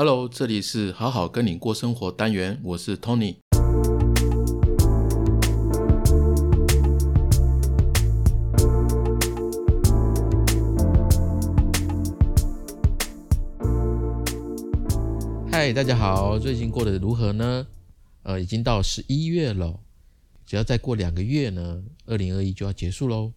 Hello，这里是好好跟你过生活单元，我是 Tony。嗨，大家好，最近过得如何呢？呃，已经到十一月了，只要再过两个月呢，二零二一就要结束喽。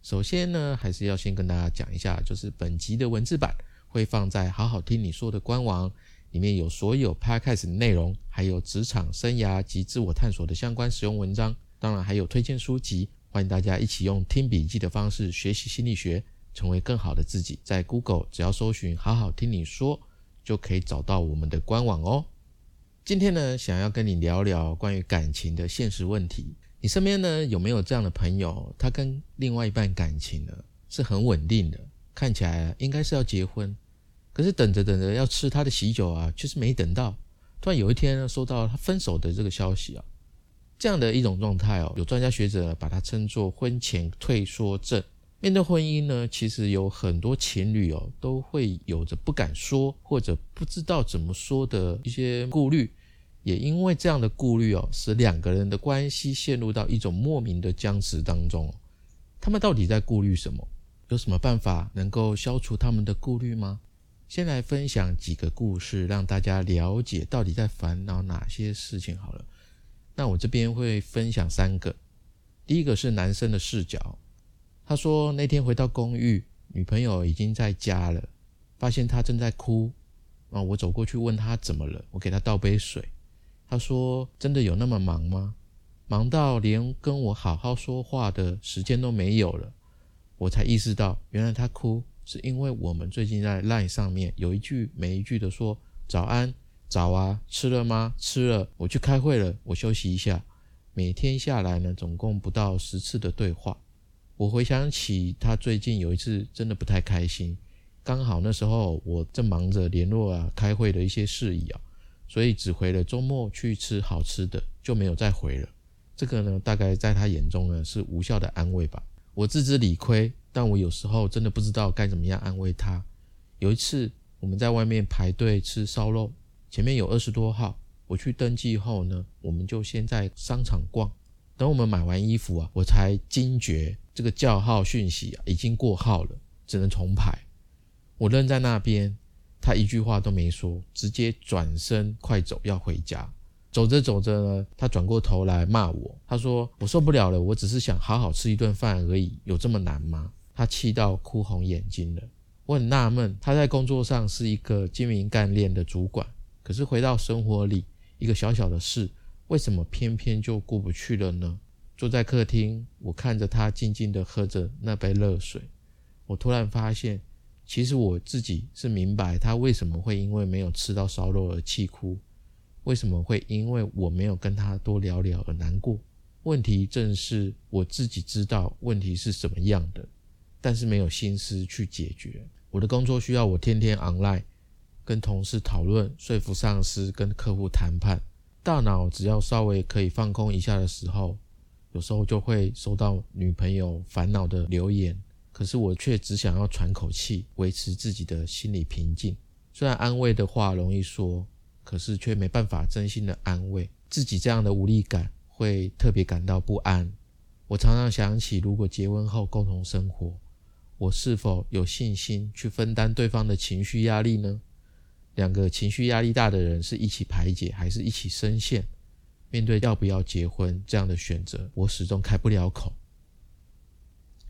首先呢，还是要先跟大家讲一下，就是本集的文字版会放在好好听你说的官网，里面有所有 podcast 的内容，还有职场生涯及自我探索的相关使用文章，当然还有推荐书籍，欢迎大家一起用听笔记的方式学习心理学，成为更好的自己。在 Google 只要搜寻“好好听你说”。就可以找到我们的官网哦。今天呢，想要跟你聊聊关于感情的现实问题。你身边呢有没有这样的朋友？他跟另外一半感情呢是很稳定的，看起来应该是要结婚，可是等着等着要吃他的喜酒啊，却是没等到。突然有一天呢，收到他分手的这个消息啊，这样的一种状态哦，有专家学者把它称作婚前退缩症。面对婚姻呢，其实有很多情侣哦，都会有着不敢说或者不知道怎么说的一些顾虑，也因为这样的顾虑哦，使两个人的关系陷入到一种莫名的僵持当中。他们到底在顾虑什么？有什么办法能够消除他们的顾虑吗？先来分享几个故事，让大家了解到底在烦恼哪些事情好了。那我这边会分享三个，第一个是男生的视角。他说那天回到公寓，女朋友已经在家了，发现他正在哭，啊，我走过去问他怎么了，我给他倒杯水。他说真的有那么忙吗？忙到连跟我好好说话的时间都没有了。我才意识到，原来他哭是因为我们最近在 LINE 上面有一句没一句的说早安，早啊，吃了吗？吃了，我去开会了，我休息一下。每天下来呢，总共不到十次的对话。我回想起他最近有一次真的不太开心，刚好那时候我正忙着联络啊、开会的一些事宜啊，所以只回了周末去吃好吃的，就没有再回了。这个呢，大概在他眼中呢是无效的安慰吧。我自知理亏，但我有时候真的不知道该怎么样安慰他。有一次我们在外面排队吃烧肉，前面有二十多号，我去登记后呢，我们就先在商场逛。等我们买完衣服啊，我才惊觉这个叫号讯息啊已经过号了，只能重排。我愣在那边，他一句话都没说，直接转身快走要回家。走着走着呢，他转过头来骂我，他说：“我受不了了，我只是想好好吃一顿饭而已，有这么难吗？”他气到哭红眼睛了。我很纳闷，他在工作上是一个精明干练的主管，可是回到生活里，一个小小的事。为什么偏偏就过不去了呢？坐在客厅，我看着他静静地喝着那杯热水，我突然发现，其实我自己是明白他为什么会因为没有吃到烧肉而气哭，为什么会因为我没有跟他多聊聊而难过。问题正是我自己知道问题是什么样的，但是没有心思去解决。我的工作需要我天天 online，跟同事讨论，说服上司，跟客户谈判。大脑只要稍微可以放空一下的时候，有时候就会收到女朋友烦恼的留言。可是我却只想要喘口气，维持自己的心理平静。虽然安慰的话容易说，可是却没办法真心的安慰自己。这样的无力感会特别感到不安。我常常想起，如果结婚后共同生活，我是否有信心去分担对方的情绪压力呢？两个情绪压力大的人是一起排解，还是一起深陷？面对要不要结婚这样的选择，我始终开不了口。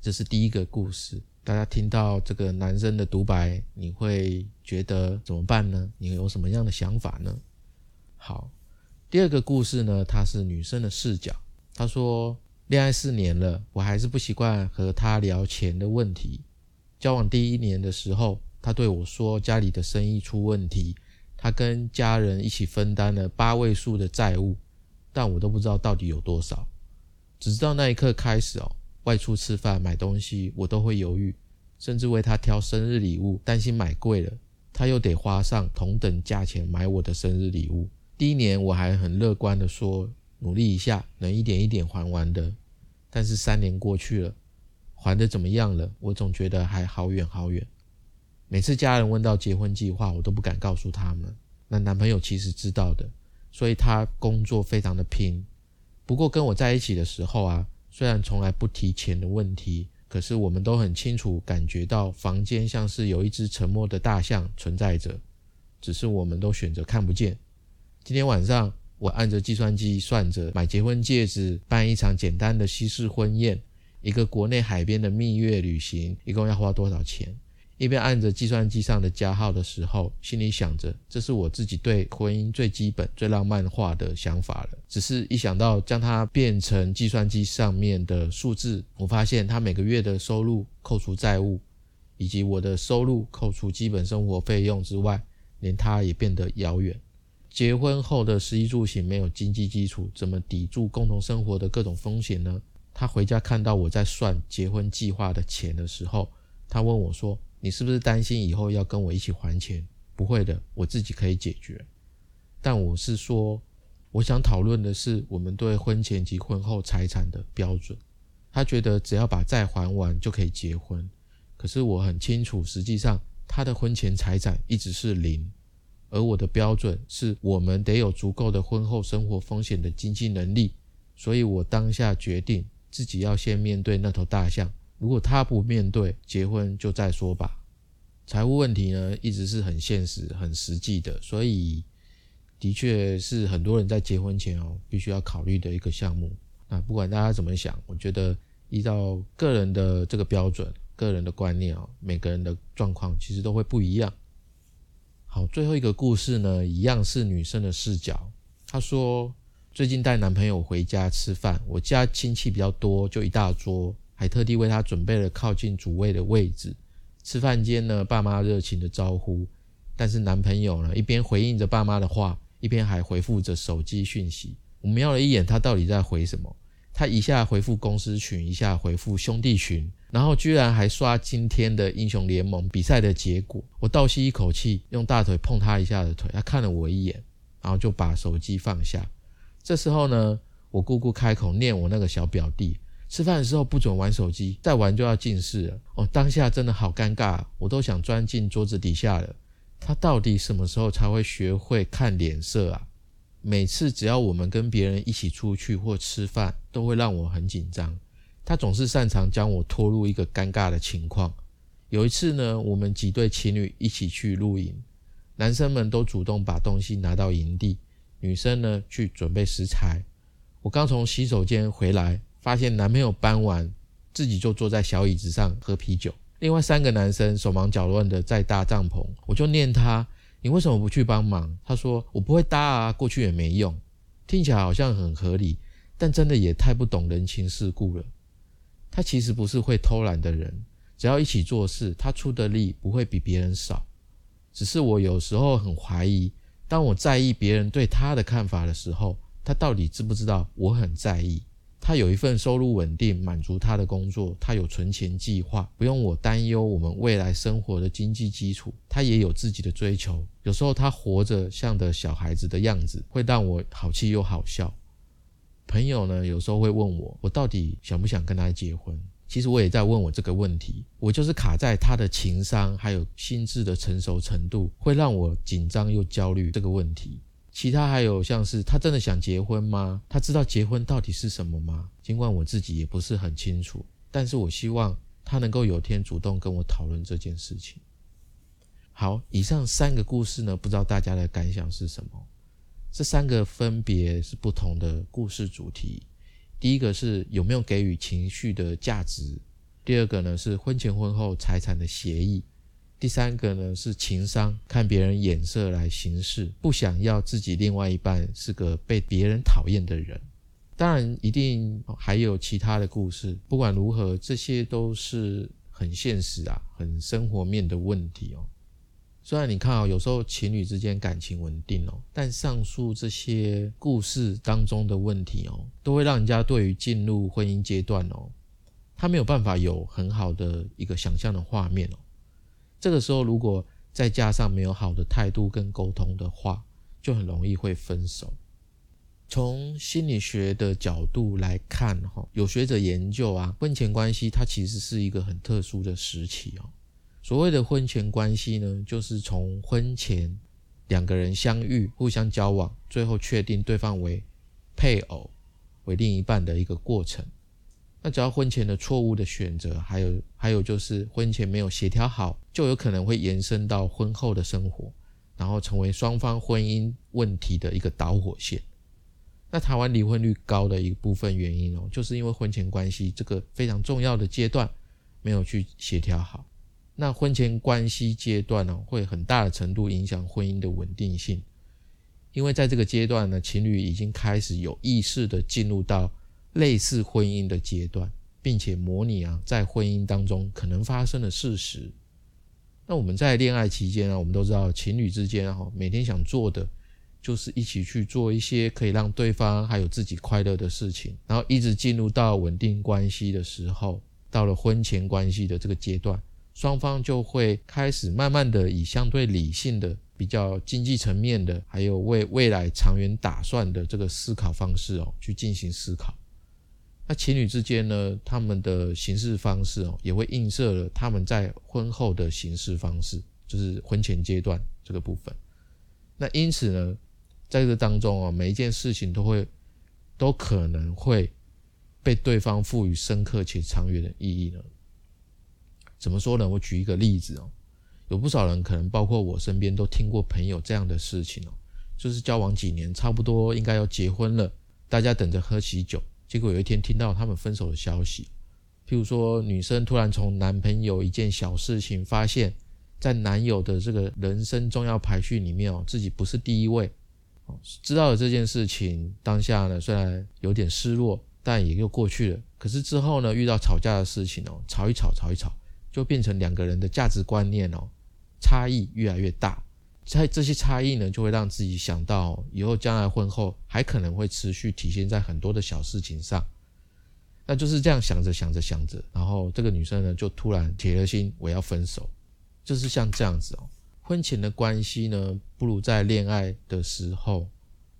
这是第一个故事。大家听到这个男生的独白，你会觉得怎么办呢？你有什么样的想法呢？好，第二个故事呢，它是女生的视角。她说，恋爱四年了，我还是不习惯和他聊钱的问题。交往第一年的时候。他对我说：“家里的生意出问题，他跟家人一起分担了八位数的债务，但我都不知道到底有多少。只知道那一刻开始哦，外出吃饭买东西我都会犹豫，甚至为他挑生日礼物，担心买贵了，他又得花上同等价钱买我的生日礼物。第一年我还很乐观的说，努力一下能一点一点还完的。但是三年过去了，还的怎么样了？我总觉得还好远好远。”每次家人问到结婚计划，我都不敢告诉他们，那男朋友其实知道的，所以他工作非常的拼。不过跟我在一起的时候啊，虽然从来不提钱的问题，可是我们都很清楚感觉到房间像是有一只沉默的大象存在着，只是我们都选择看不见。今天晚上我按着计算机算着买结婚戒指，办一场简单的西式婚宴，一个国内海边的蜜月旅行，一共要花多少钱？一边按着计算机上的加号的时候，心里想着，这是我自己对婚姻最基本、最浪漫化的想法了。只是一想到将它变成计算机上面的数字，我发现他每个月的收入扣除债务，以及我的收入扣除基本生活费用之外，连他也变得遥远。结婚后的食衣住行没有经济基础，怎么抵住共同生活的各种风险呢？他回家看到我在算结婚计划的钱的时候，他问我说。你是不是担心以后要跟我一起还钱？不会的，我自己可以解决。但我是说，我想讨论的是我们对婚前及婚后财产的标准。他觉得只要把债还完就可以结婚，可是我很清楚，实际上他的婚前财产一直是零，而我的标准是我们得有足够的婚后生活风险的经济能力。所以我当下决定自己要先面对那头大象。如果他不面对结婚，就再说吧。财务问题呢，一直是很现实、很实际的，所以的确是很多人在结婚前哦，必须要考虑的一个项目。那不管大家怎么想，我觉得依照个人的这个标准、个人的观念哦，每个人的状况其实都会不一样。好，最后一个故事呢，一样是女生的视角。她说，最近带男朋友回家吃饭，我家亲戚比较多，就一大桌。还特地为他准备了靠近主位的位置。吃饭间呢，爸妈热情的招呼，但是男朋友呢，一边回应着爸妈的话，一边还回复着手机讯息。我瞄了一眼，他到底在回什么？他一下回复公司群，一下回复兄弟群，然后居然还刷今天的英雄联盟比赛的结果。我倒吸一口气，用大腿碰他一下的腿，他看了我一眼，然后就把手机放下。这时候呢，我姑姑开口念我那个小表弟。吃饭的时候不准玩手机，再玩就要近视了。哦，当下真的好尴尬，我都想钻进桌子底下了。他到底什么时候才会学会看脸色啊？每次只要我们跟别人一起出去或吃饭，都会让我很紧张。他总是擅长将我拖入一个尴尬的情况。有一次呢，我们几对情侣一起去露营，男生们都主动把东西拿到营地，女生呢去准备食材。我刚从洗手间回来。发现男朋友搬完，自己就坐在小椅子上喝啤酒。另外三个男生手忙脚乱的在搭帐篷，我就念他：“你为什么不去帮忙？”他说：“我不会搭啊，过去也没用。”听起来好像很合理，但真的也太不懂人情世故了。他其实不是会偷懒的人，只要一起做事，他出的力不会比别人少。只是我有时候很怀疑，当我在意别人对他的看法的时候，他到底知不知道我很在意？他有一份收入稳定，满足他的工作。他有存钱计划，不用我担忧我们未来生活的经济基础。他也有自己的追求。有时候他活着像的小孩子的样子，会让我好气又好笑。朋友呢，有时候会问我，我到底想不想跟他结婚？其实我也在问我这个问题。我就是卡在他的情商还有心智的成熟程度，会让我紧张又焦虑这个问题。其他还有像是他真的想结婚吗？他知道结婚到底是什么吗？尽管我自己也不是很清楚，但是我希望他能够有天主动跟我讨论这件事情。好，以上三个故事呢，不知道大家的感想是什么？这三个分别是不同的故事主题。第一个是有没有给予情绪的价值？第二个呢是婚前婚后财产的协议。第三个呢是情商，看别人眼色来行事，不想要自己另外一半是个被别人讨厌的人。当然，一定还有其他的故事。不管如何，这些都是很现实啊，很生活面的问题哦。虽然你看啊，有时候情侣之间感情稳定哦，但上述这些故事当中的问题哦，都会让人家对于进入婚姻阶段哦，他没有办法有很好的一个想象的画面哦。这个时候，如果再加上没有好的态度跟沟通的话，就很容易会分手。从心理学的角度来看，哈，有学者研究啊，婚前关系它其实是一个很特殊的时期哦。所谓的婚前关系呢，就是从婚前两个人相遇、互相交往，最后确定对方为配偶、为另一半的一个过程。那只要婚前的错误的选择，还有还有就是婚前没有协调好，就有可能会延伸到婚后的生活，然后成为双方婚姻问题的一个导火线。那台湾离婚率高的一部分原因哦，就是因为婚前关系这个非常重要的阶段没有去协调好。那婚前关系阶段呢，会很大的程度影响婚姻的稳定性，因为在这个阶段呢，情侣已经开始有意识的进入到。类似婚姻的阶段，并且模拟啊，在婚姻当中可能发生的事实。那我们在恋爱期间啊，我们都知道情侣之间哈，每天想做的就是一起去做一些可以让对方还有自己快乐的事情，然后一直进入到稳定关系的时候，到了婚前关系的这个阶段，双方就会开始慢慢的以相对理性的、比较经济层面的，还有为未来长远打算的这个思考方式哦，去进行思考。那情侣之间呢，他们的行事方式哦，也会映射了他们在婚后的行事方式，就是婚前阶段这个部分。那因此呢，在这当中啊，每一件事情都会都可能会被对方赋予深刻且长远的意义呢。怎么说呢？我举一个例子哦，有不少人可能包括我身边都听过朋友这样的事情哦，就是交往几年，差不多应该要结婚了，大家等着喝喜酒。结果有一天听到他们分手的消息，譬如说女生突然从男朋友一件小事情发现，在男友的这个人生重要排序里面哦，自己不是第一位，哦，知道了这件事情，当下呢虽然有点失落，但也就过去了。可是之后呢，遇到吵架的事情哦，吵一吵，吵一吵，就变成两个人的价值观念哦，差异越来越大。在这些差异呢，就会让自己想到以后将来婚后还可能会持续体现在很多的小事情上。那就是这样想着想着想着，然后这个女生呢就突然铁了心，我要分手。就是像这样子哦，婚前的关系呢，不如在恋爱的时候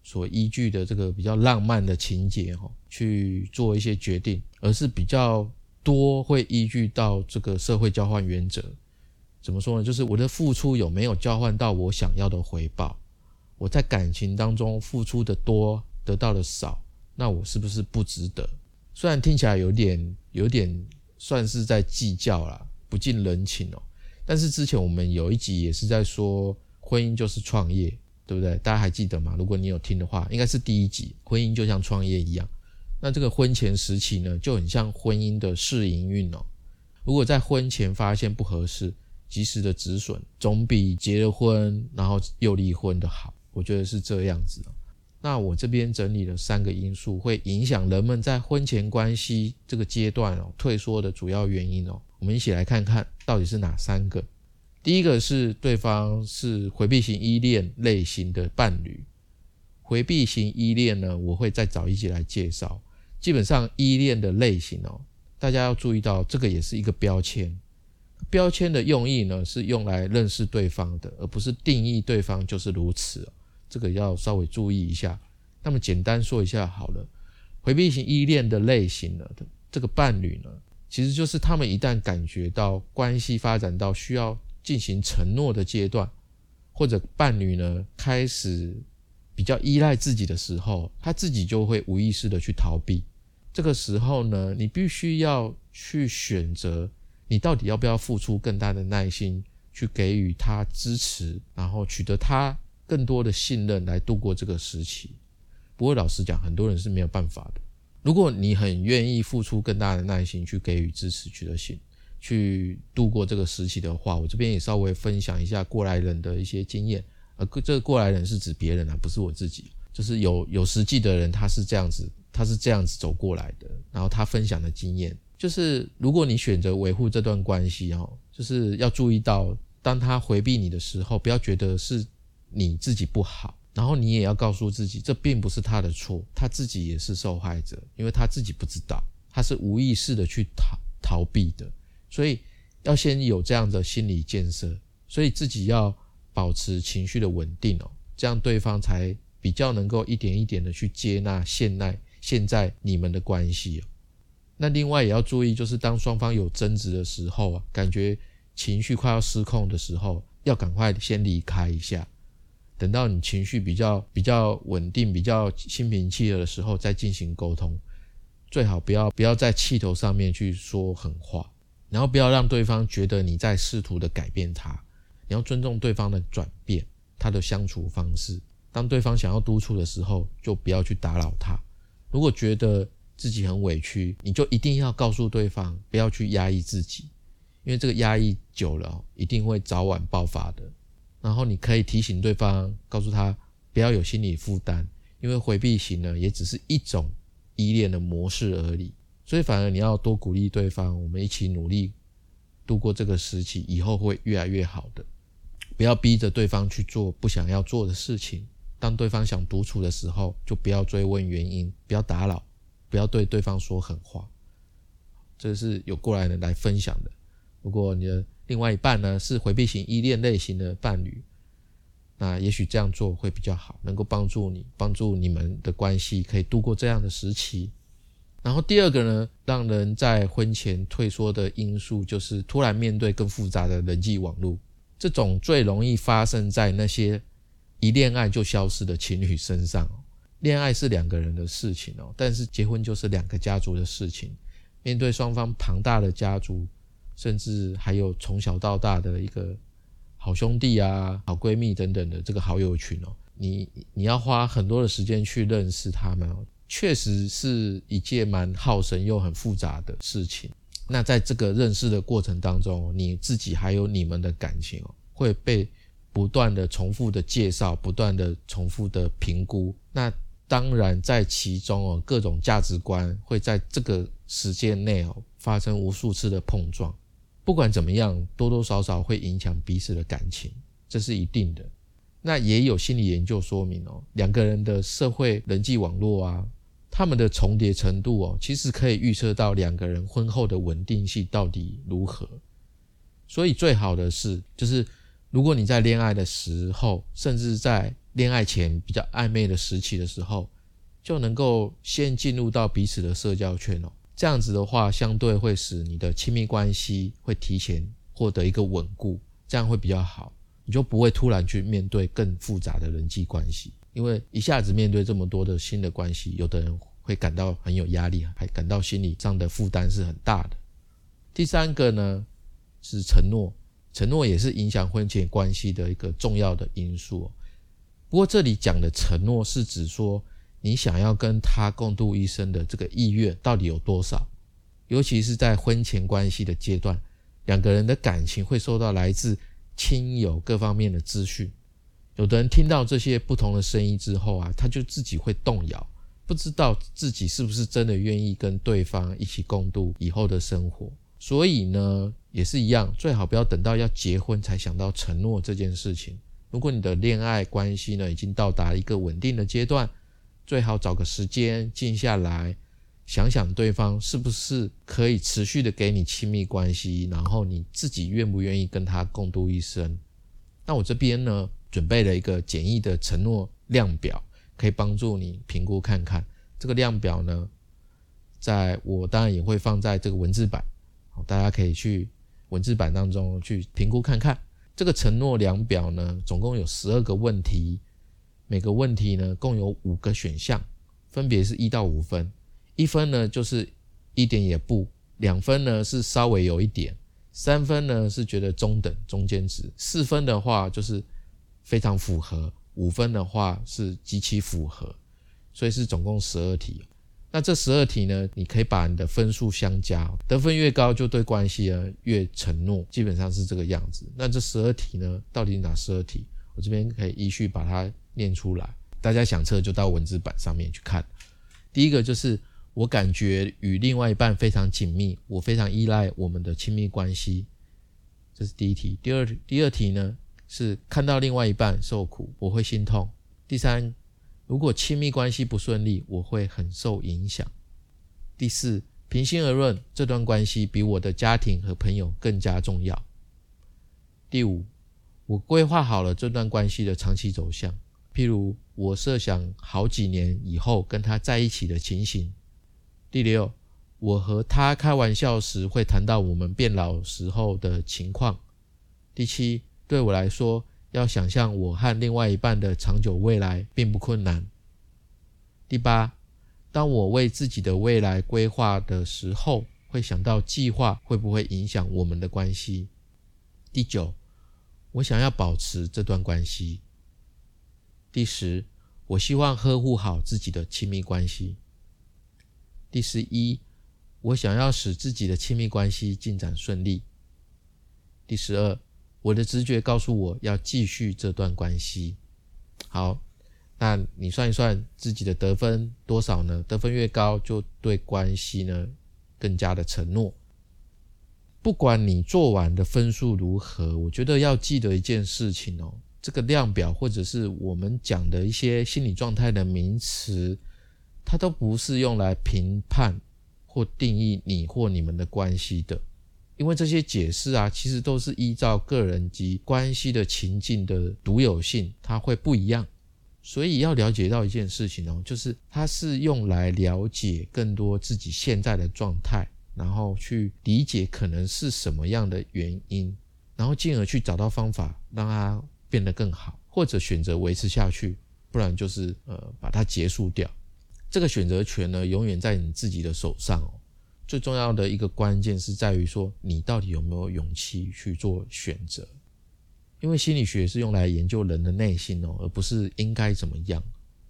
所依据的这个比较浪漫的情节哦，去做一些决定，而是比较多会依据到这个社会交换原则。怎么说呢？就是我的付出有没有交换到我想要的回报？我在感情当中付出的多，得到的少，那我是不是不值得？虽然听起来有点有点算是在计较啦，不近人情哦。但是之前我们有一集也是在说，婚姻就是创业，对不对？大家还记得吗？如果你有听的话，应该是第一集，婚姻就像创业一样。那这个婚前时期呢，就很像婚姻的试营运哦。如果在婚前发现不合适，及时的止损，总比结了婚然后又离婚的好。我觉得是这样子。那我这边整理了三个因素，会影响人们在婚前关系这个阶段哦退缩的主要原因哦。我们一起来看看到底是哪三个。第一个是对方是回避型依恋类型的伴侣。回避型依恋呢，我会再找一集来介绍。基本上依恋的类型哦，大家要注意到，这个也是一个标签。标签的用意呢，是用来认识对方的，而不是定义对方就是如此。这个要稍微注意一下。那么简单说一下好了，回避型依恋的类型呢，这个伴侣呢，其实就是他们一旦感觉到关系发展到需要进行承诺的阶段，或者伴侣呢开始比较依赖自己的时候，他自己就会无意识的去逃避。这个时候呢，你必须要去选择。你到底要不要付出更大的耐心去给予他支持，然后取得他更多的信任来度过这个时期？不过老实讲，很多人是没有办法的。如果你很愿意付出更大的耐心去给予支持、取得信，去度过这个时期的话，我这边也稍微分享一下过来人的一些经验。呃，这个过来人是指别人啊，不是我自己，就是有有实际的人，他是这样子，他是这样子走过来的，然后他分享的经验。就是如果你选择维护这段关系哦，就是要注意到，当他回避你的时候，不要觉得是你自己不好，然后你也要告诉自己，这并不是他的错，他自己也是受害者，因为他自己不知道，他是无意识的去逃逃避的，所以要先有这样的心理建设，所以自己要保持情绪的稳定哦，这样对方才比较能够一点一点的去接纳现在现在你们的关系哦。那另外也要注意，就是当双方有争执的时候啊，感觉情绪快要失控的时候，要赶快先离开一下，等到你情绪比较比较稳定、比较心平气和的时候再进行沟通。最好不要不要在气头上面去说狠话，然后不要让对方觉得你在试图的改变他。你要尊重对方的转变，他的相处方式。当对方想要督促的时候，就不要去打扰他。如果觉得自己很委屈，你就一定要告诉对方，不要去压抑自己，因为这个压抑久了，一定会早晚爆发的。然后你可以提醒对方，告诉他不要有心理负担，因为回避型呢，也只是一种依恋的模式而已。所以反而你要多鼓励对方，我们一起努力度过这个时期，以后会越来越好的。不要逼着对方去做不想要做的事情。当对方想独处的时候，就不要追问原因，不要打扰，不要对对方说狠话。这是有过来人来分享的。如果你的另外一半呢是回避型依恋类型的伴侣，那也许这样做会比较好，能够帮助你，帮助你们的关系可以度过这样的时期。然后第二个呢，让人在婚前退缩的因素，就是突然面对更复杂的人际网络，这种最容易发生在那些一恋爱就消失的情侣身上。恋爱是两个人的事情哦，但是结婚就是两个家族的事情。面对双方庞大的家族。甚至还有从小到大的一个好兄弟啊、好闺蜜等等的这个好友群哦，你你要花很多的时间去认识他们哦，确实是一件蛮耗神又很复杂的事情。那在这个认识的过程当中，你自己还有你们的感情哦，会被不断的重复的介绍、不断的重复的评估。那当然在其中哦，各种价值观会在这个时间内哦发生无数次的碰撞。不管怎么样，多多少少会影响彼此的感情，这是一定的。那也有心理研究说明哦，两个人的社会人际网络啊，他们的重叠程度哦，其实可以预测到两个人婚后的稳定性到底如何。所以最好的是，就是如果你在恋爱的时候，甚至在恋爱前比较暧昧的时期的时候，就能够先进入到彼此的社交圈哦。这样子的话，相对会使你的亲密关系会提前获得一个稳固，这样会比较好。你就不会突然去面对更复杂的人际关系，因为一下子面对这么多的新的关系，有的人会感到很有压力，还感到心理上的负担是很大的。第三个呢是承诺，承诺也是影响婚前关系的一个重要的因素。不过这里讲的承诺是指说。你想要跟他共度一生的这个意愿到底有多少？尤其是在婚前关系的阶段，两个人的感情会受到来自亲友各方面的资讯。有的人听到这些不同的声音之后啊，他就自己会动摇，不知道自己是不是真的愿意跟对方一起共度以后的生活。所以呢，也是一样，最好不要等到要结婚才想到承诺这件事情。如果你的恋爱关系呢已经到达一个稳定的阶段，最好找个时间静下来，想想对方是不是可以持续的给你亲密关系，然后你自己愿不愿意跟他共度一生？那我这边呢，准备了一个简易的承诺量表，可以帮助你评估看看。这个量表呢，在我当然也会放在这个文字版，大家可以去文字版当中去评估看看。这个承诺量表呢，总共有十二个问题。每个问题呢，共有五个选项，分别是一到五分。一分呢，就是一点也不；两分呢，是稍微有一点；三分呢，是觉得中等中间值；四分的话，就是非常符合；五分的话，是极其符合。所以是总共十二题。那这十二题呢，你可以把你的分数相加，得分越高，就对关系呢越承诺，基本上是这个样子。那这十二题呢，到底哪十二题？我这边可以依序把它。念出来，大家想测就到文字版上面去看。第一个就是我感觉与另外一半非常紧密，我非常依赖我们的亲密关系，这是第一题。第二第二题呢是看到另外一半受苦，我会心痛。第三，如果亲密关系不顺利，我会很受影响。第四，平心而论，这段关系比我的家庭和朋友更加重要。第五，我规划好了这段关系的长期走向。譬如我设想好几年以后跟他在一起的情形。第六，我和他开玩笑时会谈到我们变老时候的情况。第七，对我来说，要想象我和另外一半的长久未来并不困难。第八，当我为自己的未来规划的时候，会想到计划会不会影响我们的关系。第九，我想要保持这段关系。第十，我希望呵护好自己的亲密关系。第十一，我想要使自己的亲密关系进展顺利。第十二，我的直觉告诉我要继续这段关系。好。那你算一算自己的得分多少呢？得分越高，就对关系呢更加的承诺。不管你做完的分数如何，我觉得要记得一件事情哦，这个量表或者是我们讲的一些心理状态的名词，它都不是用来评判或定义你或你们的关系的，因为这些解释啊，其实都是依照个人及关系的情境的独有性，它会不一样。所以要了解到一件事情哦，就是它是用来了解更多自己现在的状态，然后去理解可能是什么样的原因，然后进而去找到方法让它变得更好，或者选择维持下去，不然就是呃把它结束掉。这个选择权呢，永远在你自己的手上哦。最重要的一个关键是在于说，你到底有没有勇气去做选择。因为心理学是用来研究人的内心哦，而不是应该怎么样。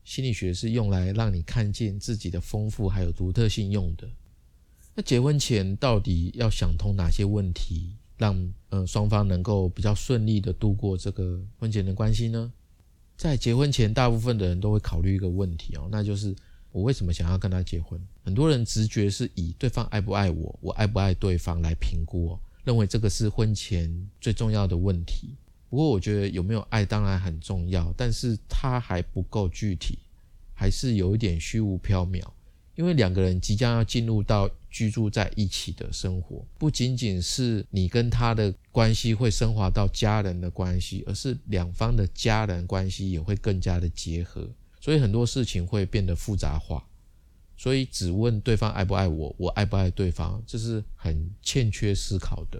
心理学是用来让你看见自己的丰富还有独特性用的。那结婚前到底要想通哪些问题，让嗯双方能够比较顺利的度过这个婚前的关系呢？在结婚前，大部分的人都会考虑一个问题哦，那就是我为什么想要跟他结婚？很多人直觉是以对方爱不爱我，我爱不爱对方来评估哦，认为这个是婚前最重要的问题。不过，我觉得有没有爱当然很重要，但是它还不够具体，还是有一点虚无缥缈。因为两个人即将要进入到居住在一起的生活，不仅仅是你跟他的关系会升华到家人的关系，而是两方的家人关系也会更加的结合，所以很多事情会变得复杂化。所以只问对方爱不爱我，我爱不爱对方，这是很欠缺思考的。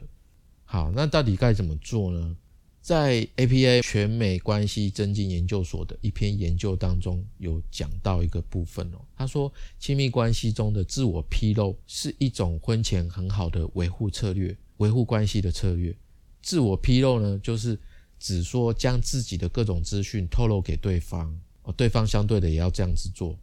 好，那到底该怎么做呢？在 APA 全美关系增进研究所的一篇研究当中，有讲到一个部分哦。他说，亲密关系中的自我披露是一种婚前很好的维护策略，维护关系的策略。自我披露呢，就是只说将自己的各种资讯透露给对方，对方相对的也要这样子做。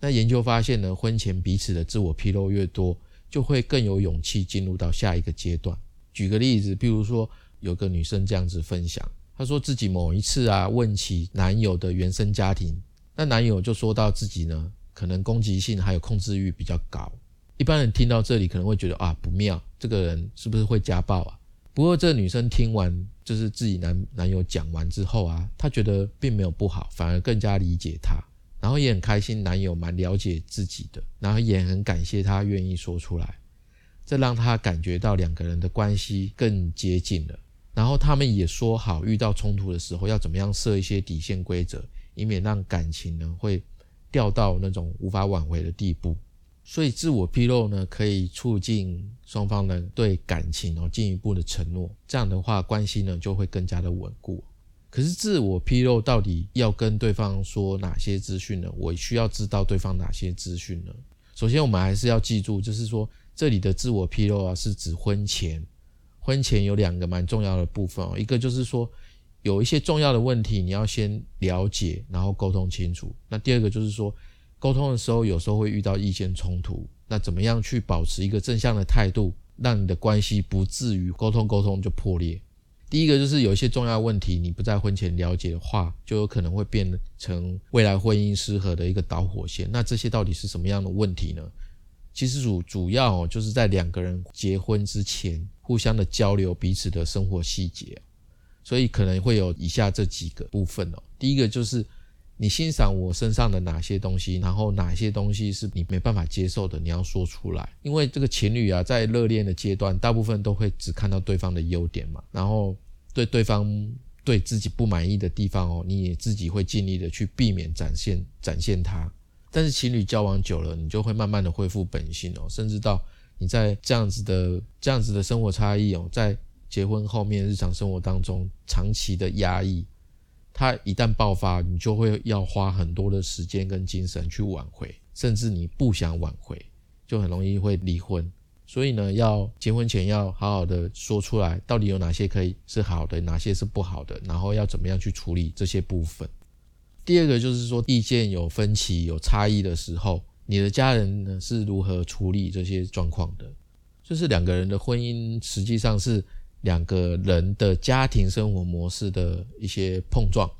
那研究发现呢，婚前彼此的自我披露越多，就会更有勇气进入到下一个阶段。举个例子，比如说。有个女生这样子分享，她说自己某一次啊问起男友的原生家庭，那男友就说到自己呢可能攻击性还有控制欲比较高。一般人听到这里可能会觉得啊不妙，这个人是不是会家暴啊？不过这女生听完就是自己男男友讲完之后啊，她觉得并没有不好，反而更加理解他，然后也很开心男友蛮了解自己的，然后也很感谢他愿意说出来，这让她感觉到两个人的关系更接近了。然后他们也说好，遇到冲突的时候要怎么样设一些底线规则，以免让感情呢会掉到那种无法挽回的地步。所以自我披露呢，可以促进双方呢对感情哦进一步的承诺，这样的话关系呢就会更加的稳固。可是自我披露到底要跟对方说哪些资讯呢？我需要知道对方哪些资讯呢？首先我们还是要记住，就是说这里的自我披露啊，是指婚前。婚前有两个蛮重要的部分哦，一个就是说有一些重要的问题你要先了解，然后沟通清楚。那第二个就是说，沟通的时候有时候会遇到意见冲突，那怎么样去保持一个正向的态度，让你的关系不至于沟通沟通就破裂？第一个就是有一些重要问题你不在婚前了解的话，就有可能会变成未来婚姻失和的一个导火线。那这些到底是什么样的问题呢？其实主主要哦，就是在两个人结婚之前，互相的交流彼此的生活细节，所以可能会有以下这几个部分哦。第一个就是你欣赏我身上的哪些东西，然后哪些东西是你没办法接受的，你要说出来。因为这个情侣啊，在热恋的阶段，大部分都会只看到对方的优点嘛，然后对对方对自己不满意的地方哦，你也自己会尽力的去避免展现展现它。但是情侣交往久了，你就会慢慢的恢复本性哦，甚至到你在这样子的这样子的生活差异哦，在结婚后面日常生活当中长期的压抑，它一旦爆发，你就会要花很多的时间跟精神去挽回，甚至你不想挽回，就很容易会离婚。所以呢，要结婚前要好好的说出来，到底有哪些可以是好的，哪些是不好的，然后要怎么样去处理这些部分。第二个就是说，意见有分歧、有差异的时候，你的家人呢是如何处理这些状况的？就是两个人的婚姻实际上是两个人的家庭生活模式的一些碰撞。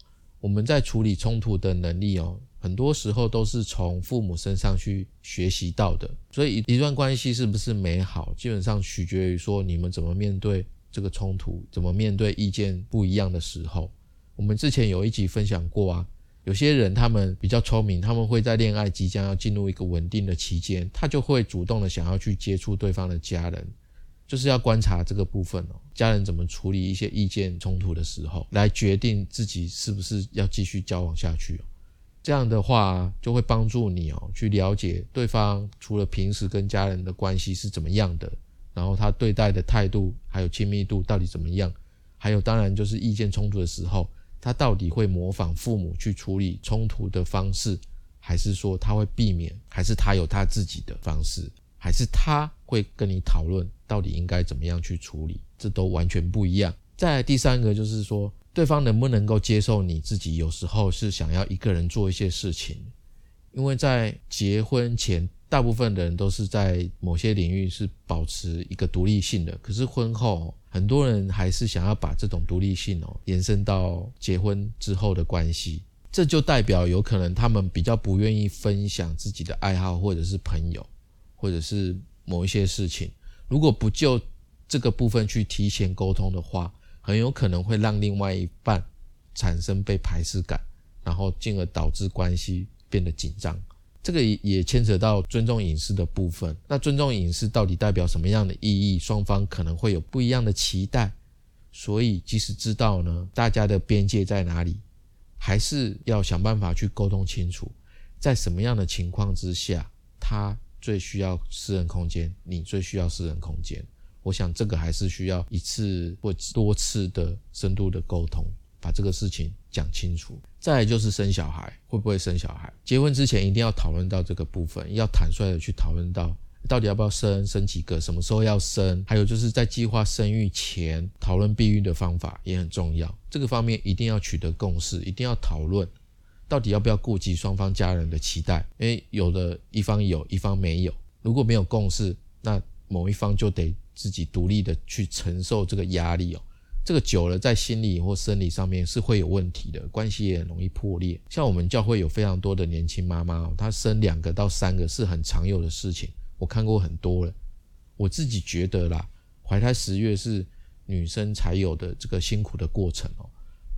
我们在处理冲突的能力哦，很多时候都是从父母身上去学习到的。所以一段关系是不是美好，基本上取决于说你们怎么面对这个冲突，怎么面对意见不一样的时候。我们之前有一集分享过啊。有些人他们比较聪明，他们会在恋爱即将要进入一个稳定的期间，他就会主动的想要去接触对方的家人，就是要观察这个部分哦，家人怎么处理一些意见冲突的时候，来决定自己是不是要继续交往下去哦。这样的话就会帮助你哦，去了解对方除了平时跟家人的关系是怎么样的，然后他对待的态度还有亲密度到底怎么样，还有当然就是意见冲突的时候。他到底会模仿父母去处理冲突的方式，还是说他会避免，还是他有他自己的方式，还是他会跟你讨论到底应该怎么样去处理？这都完全不一样。再第三个就是说，对方能不能够接受你自己有时候是想要一个人做一些事情，因为在结婚前。大部分的人都是在某些领域是保持一个独立性的，可是婚后很多人还是想要把这种独立性哦延伸到结婚之后的关系，这就代表有可能他们比较不愿意分享自己的爱好或者是朋友，或者是某一些事情。如果不就这个部分去提前沟通的话，很有可能会让另外一半产生被排斥感，然后进而导致关系变得紧张。这个也牵扯到尊重隐私的部分。那尊重隐私到底代表什么样的意义？双方可能会有不一样的期待。所以，即使知道呢，大家的边界在哪里，还是要想办法去沟通清楚，在什么样的情况之下，他最需要私人空间，你最需要私人空间。我想，这个还是需要一次或多次的深度的沟通。把这个事情讲清楚，再来就是生小孩，会不会生小孩？结婚之前一定要讨论到这个部分，要坦率的去讨论到到底要不要生，生几个，什么时候要生，还有就是在计划生育前讨论避孕的方法也很重要。这个方面一定要取得共识，一定要讨论到底要不要顾及双方家人的期待，因为有的一方有一方没有，如果没有共识，那某一方就得自己独立的去承受这个压力哦。这个久了，在心理或生理上面是会有问题的，关系也很容易破裂。像我们教会有非常多的年轻妈妈，她生两个到三个是很常有的事情，我看过很多了。我自己觉得啦，怀胎十月是女生才有的这个辛苦的过程哦，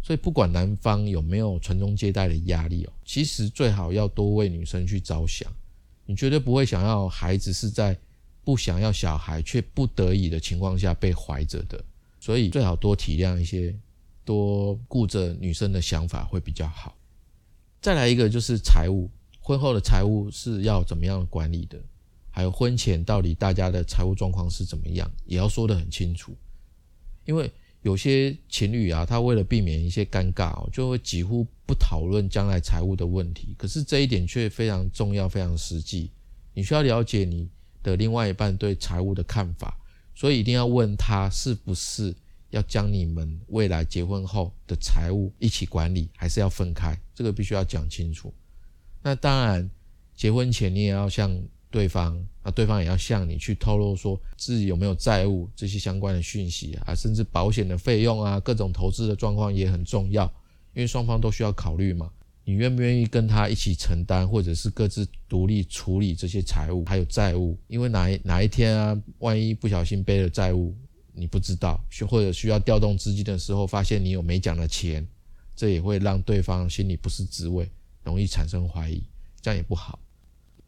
所以不管男方有没有传宗接代的压力哦，其实最好要多为女生去着想。你绝对不会想要孩子是在不想要小孩却不得已的情况下被怀着的。所以最好多体谅一些，多顾着女生的想法会比较好。再来一个就是财务，婚后的财务是要怎么样管理的？还有婚前到底大家的财务状况是怎么样，也要说得很清楚。因为有些情侣啊，他为了避免一些尴尬哦，就会几乎不讨论将来财务的问题。可是这一点却非常重要，非常实际。你需要了解你的另外一半对财务的看法。所以一定要问他是不是要将你们未来结婚后的财务一起管理，还是要分开？这个必须要讲清楚。那当然，结婚前你也要向对方，那对方也要向你去透露说自己有没有债务这些相关的讯息啊，甚至保险的费用啊，各种投资的状况也很重要，因为双方都需要考虑嘛。你愿不愿意跟他一起承担，或者是各自独立处理这些财务还有债务？因为哪一哪一天啊，万一不小心背了债务，你不知道，或者需要调动资金的时候，发现你有没讲的钱，这也会让对方心里不是滋味，容易产生怀疑，这样也不好。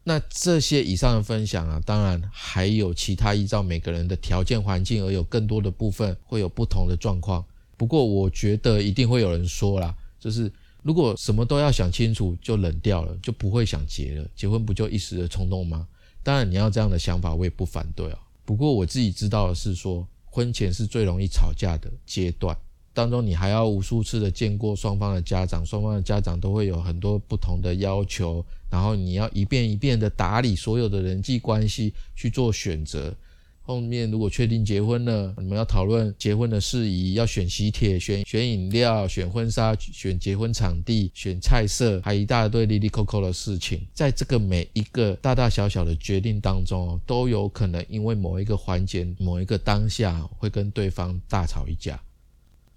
那这些以上的分享啊，当然还有其他依照每个人的条件环境而有更多的部分会有不同的状况。不过我觉得一定会有人说啦，就是。如果什么都要想清楚就冷掉了，就不会想结了。结婚不就一时的冲动吗？当然你要这样的想法，我也不反对啊。不过我自己知道的是说，婚前是最容易吵架的阶段，当中，你还要无数次的见过双方的家长，双方的家长都会有很多不同的要求，然后你要一遍一遍的打理所有的人际关系去做选择。后面如果确定结婚了，你们要讨论结婚的事宜，要选喜帖、选选饮料、选婚纱、选结婚场地、选菜色，还一大堆利利扣扣的事情。在这个每一个大大小小的决定当中，都有可能因为某一个环节、某一个当下，会跟对方大吵一架。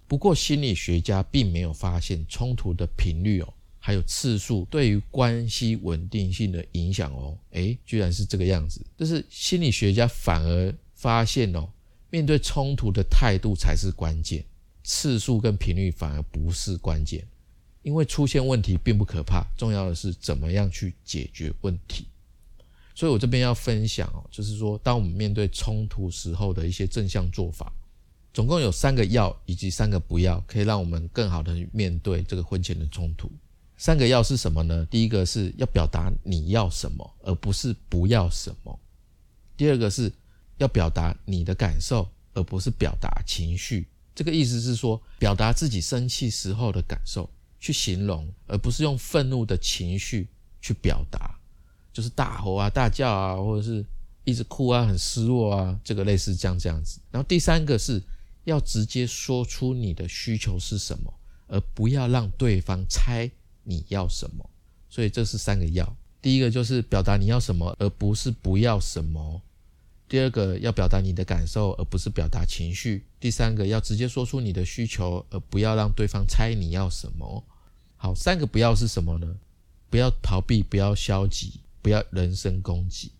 不过心理学家并没有发现冲突的频率哦，还有次数对于关系稳定性的影响哦。诶，居然是这个样子，就是心理学家反而。发现哦，面对冲突的态度才是关键，次数跟频率反而不是关键。因为出现问题并不可怕，重要的是怎么样去解决问题。所以我这边要分享哦，就是说，当我们面对冲突时候的一些正向做法，总共有三个要以及三个不要，可以让我们更好的面对这个婚前的冲突。三个要是什么呢？第一个是要表达你要什么，而不是不要什么。第二个是。要表达你的感受，而不是表达情绪。这个意思是说，表达自己生气时候的感受，去形容，而不是用愤怒的情绪去表达，就是大吼啊、大叫啊，或者是一直哭啊、很失落啊，这个类似这样这样子。然后第三个是要直接说出你的需求是什么，而不要让对方猜你要什么。所以这是三个要。第一个就是表达你要什么，而不是不要什么。第二个要表达你的感受，而不是表达情绪。第三个要直接说出你的需求，而不要让对方猜你要什么。好，三个不要是什么呢？不要逃避，不要消极，不要人身攻击。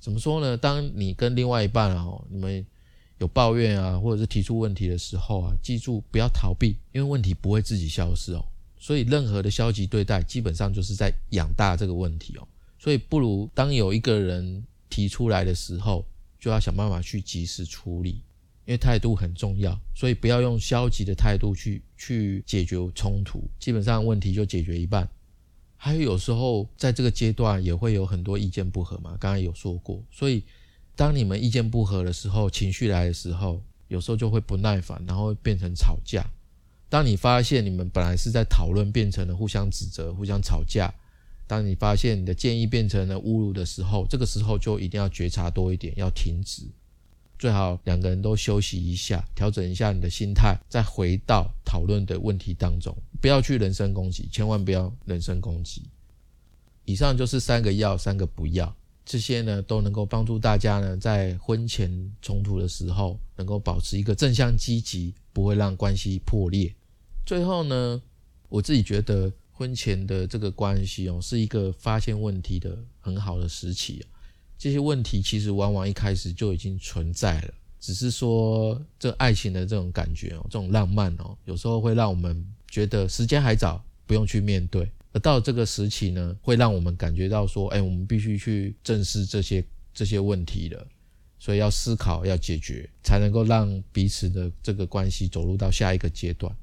怎么说呢？当你跟另外一半啊，你们有抱怨啊，或者是提出问题的时候啊，记住不要逃避，因为问题不会自己消失哦。所以任何的消极对待，基本上就是在养大这个问题哦。所以不如当有一个人提出来的时候。就要想办法去及时处理，因为态度很重要，所以不要用消极的态度去去解决冲突，基本上问题就解决一半。还有有时候在这个阶段也会有很多意见不合嘛，刚才有说过，所以当你们意见不合的时候，情绪来的时候，有时候就会不耐烦，然后变成吵架。当你发现你们本来是在讨论，变成了互相指责、互相吵架。当你发现你的建议变成了侮辱的时候，这个时候就一定要觉察多一点，要停止。最好两个人都休息一下，调整一下你的心态，再回到讨论的问题当中，不要去人身攻击，千万不要人身攻击。以上就是三个要，三个不要，这些呢都能够帮助大家呢在婚前冲突的时候，能够保持一个正向积极，不会让关系破裂。最后呢，我自己觉得。婚前的这个关系哦，是一个发现问题的很好的时期。这些问题其实往往一开始就已经存在了，只是说这爱情的这种感觉哦，这种浪漫哦，有时候会让我们觉得时间还早，不用去面对。而到这个时期呢，会让我们感觉到说，哎，我们必须去正视这些这些问题了，所以要思考，要解决，才能够让彼此的这个关系走入到下一个阶段。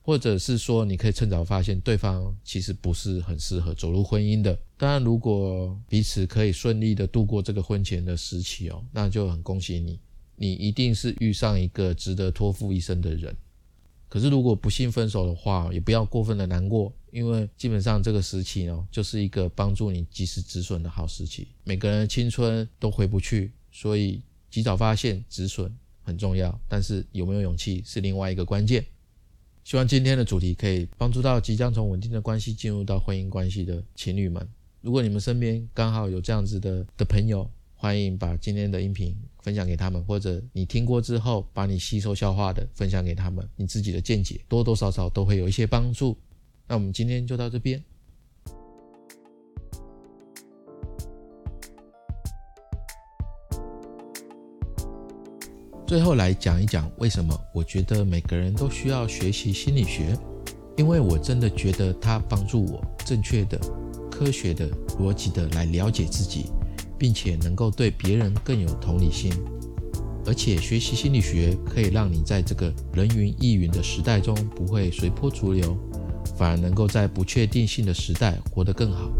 或者是说，你可以趁早发现对方其实不是很适合走入婚姻的。当然，如果彼此可以顺利的度过这个婚前的时期哦，那就很恭喜你，你一定是遇上一个值得托付一生的人。可是，如果不幸分手的话，也不要过分的难过，因为基本上这个时期哦，就是一个帮助你及时止损的好时期。每个人的青春都回不去，所以及早发现止损很重要。但是有没有勇气是另外一个关键。希望今天的主题可以帮助到即将从稳定的关系进入到婚姻关系的情侣们。如果你们身边刚好有这样子的的朋友，欢迎把今天的音频分享给他们，或者你听过之后把你吸收消化的分享给他们，你自己的见解多多少少都会有一些帮助。那我们今天就到这边。最后来讲一讲为什么我觉得每个人都需要学习心理学，因为我真的觉得它帮助我正确的、科学的、逻辑的来了解自己，并且能够对别人更有同理心。而且学习心理学可以让你在这个人云亦云的时代中不会随波逐流，反而能够在不确定性的时代活得更好。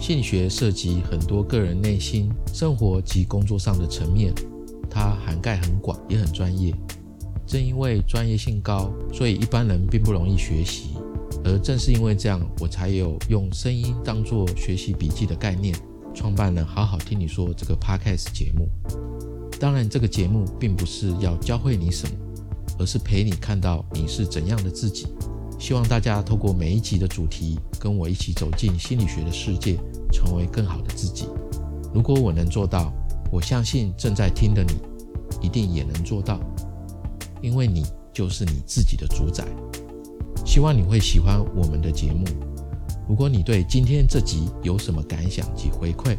心理学涉及很多个人内心、生活及工作上的层面。它涵盖很广，也很专业。正因为专业性高，所以一般人并不容易学习。而正是因为这样，我才有用声音当做学习笔记的概念，创办了好好听你说这个 podcast 节目。当然，这个节目并不是要教会你什么，而是陪你看到你是怎样的自己。希望大家透过每一集的主题，跟我一起走进心理学的世界，成为更好的自己。如果我能做到，我相信正在听的你一定也能做到，因为你就是你自己的主宰。希望你会喜欢我们的节目。如果你对今天这集有什么感想及回馈，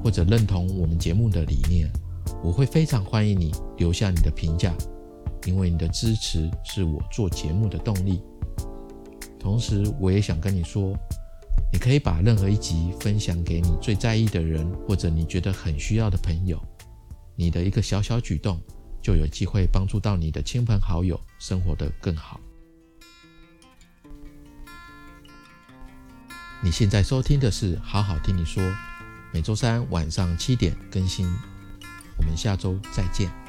或者认同我们节目的理念，我会非常欢迎你留下你的评价，因为你的支持是我做节目的动力。同时，我也想跟你说，你可以把任何一集分享给你最在意的人，或者你觉得很需要的朋友。你的一个小小举动，就有机会帮助到你的亲朋好友生活得更好。你现在收听的是《好好听你说》，每周三晚上七点更新。我们下周再见。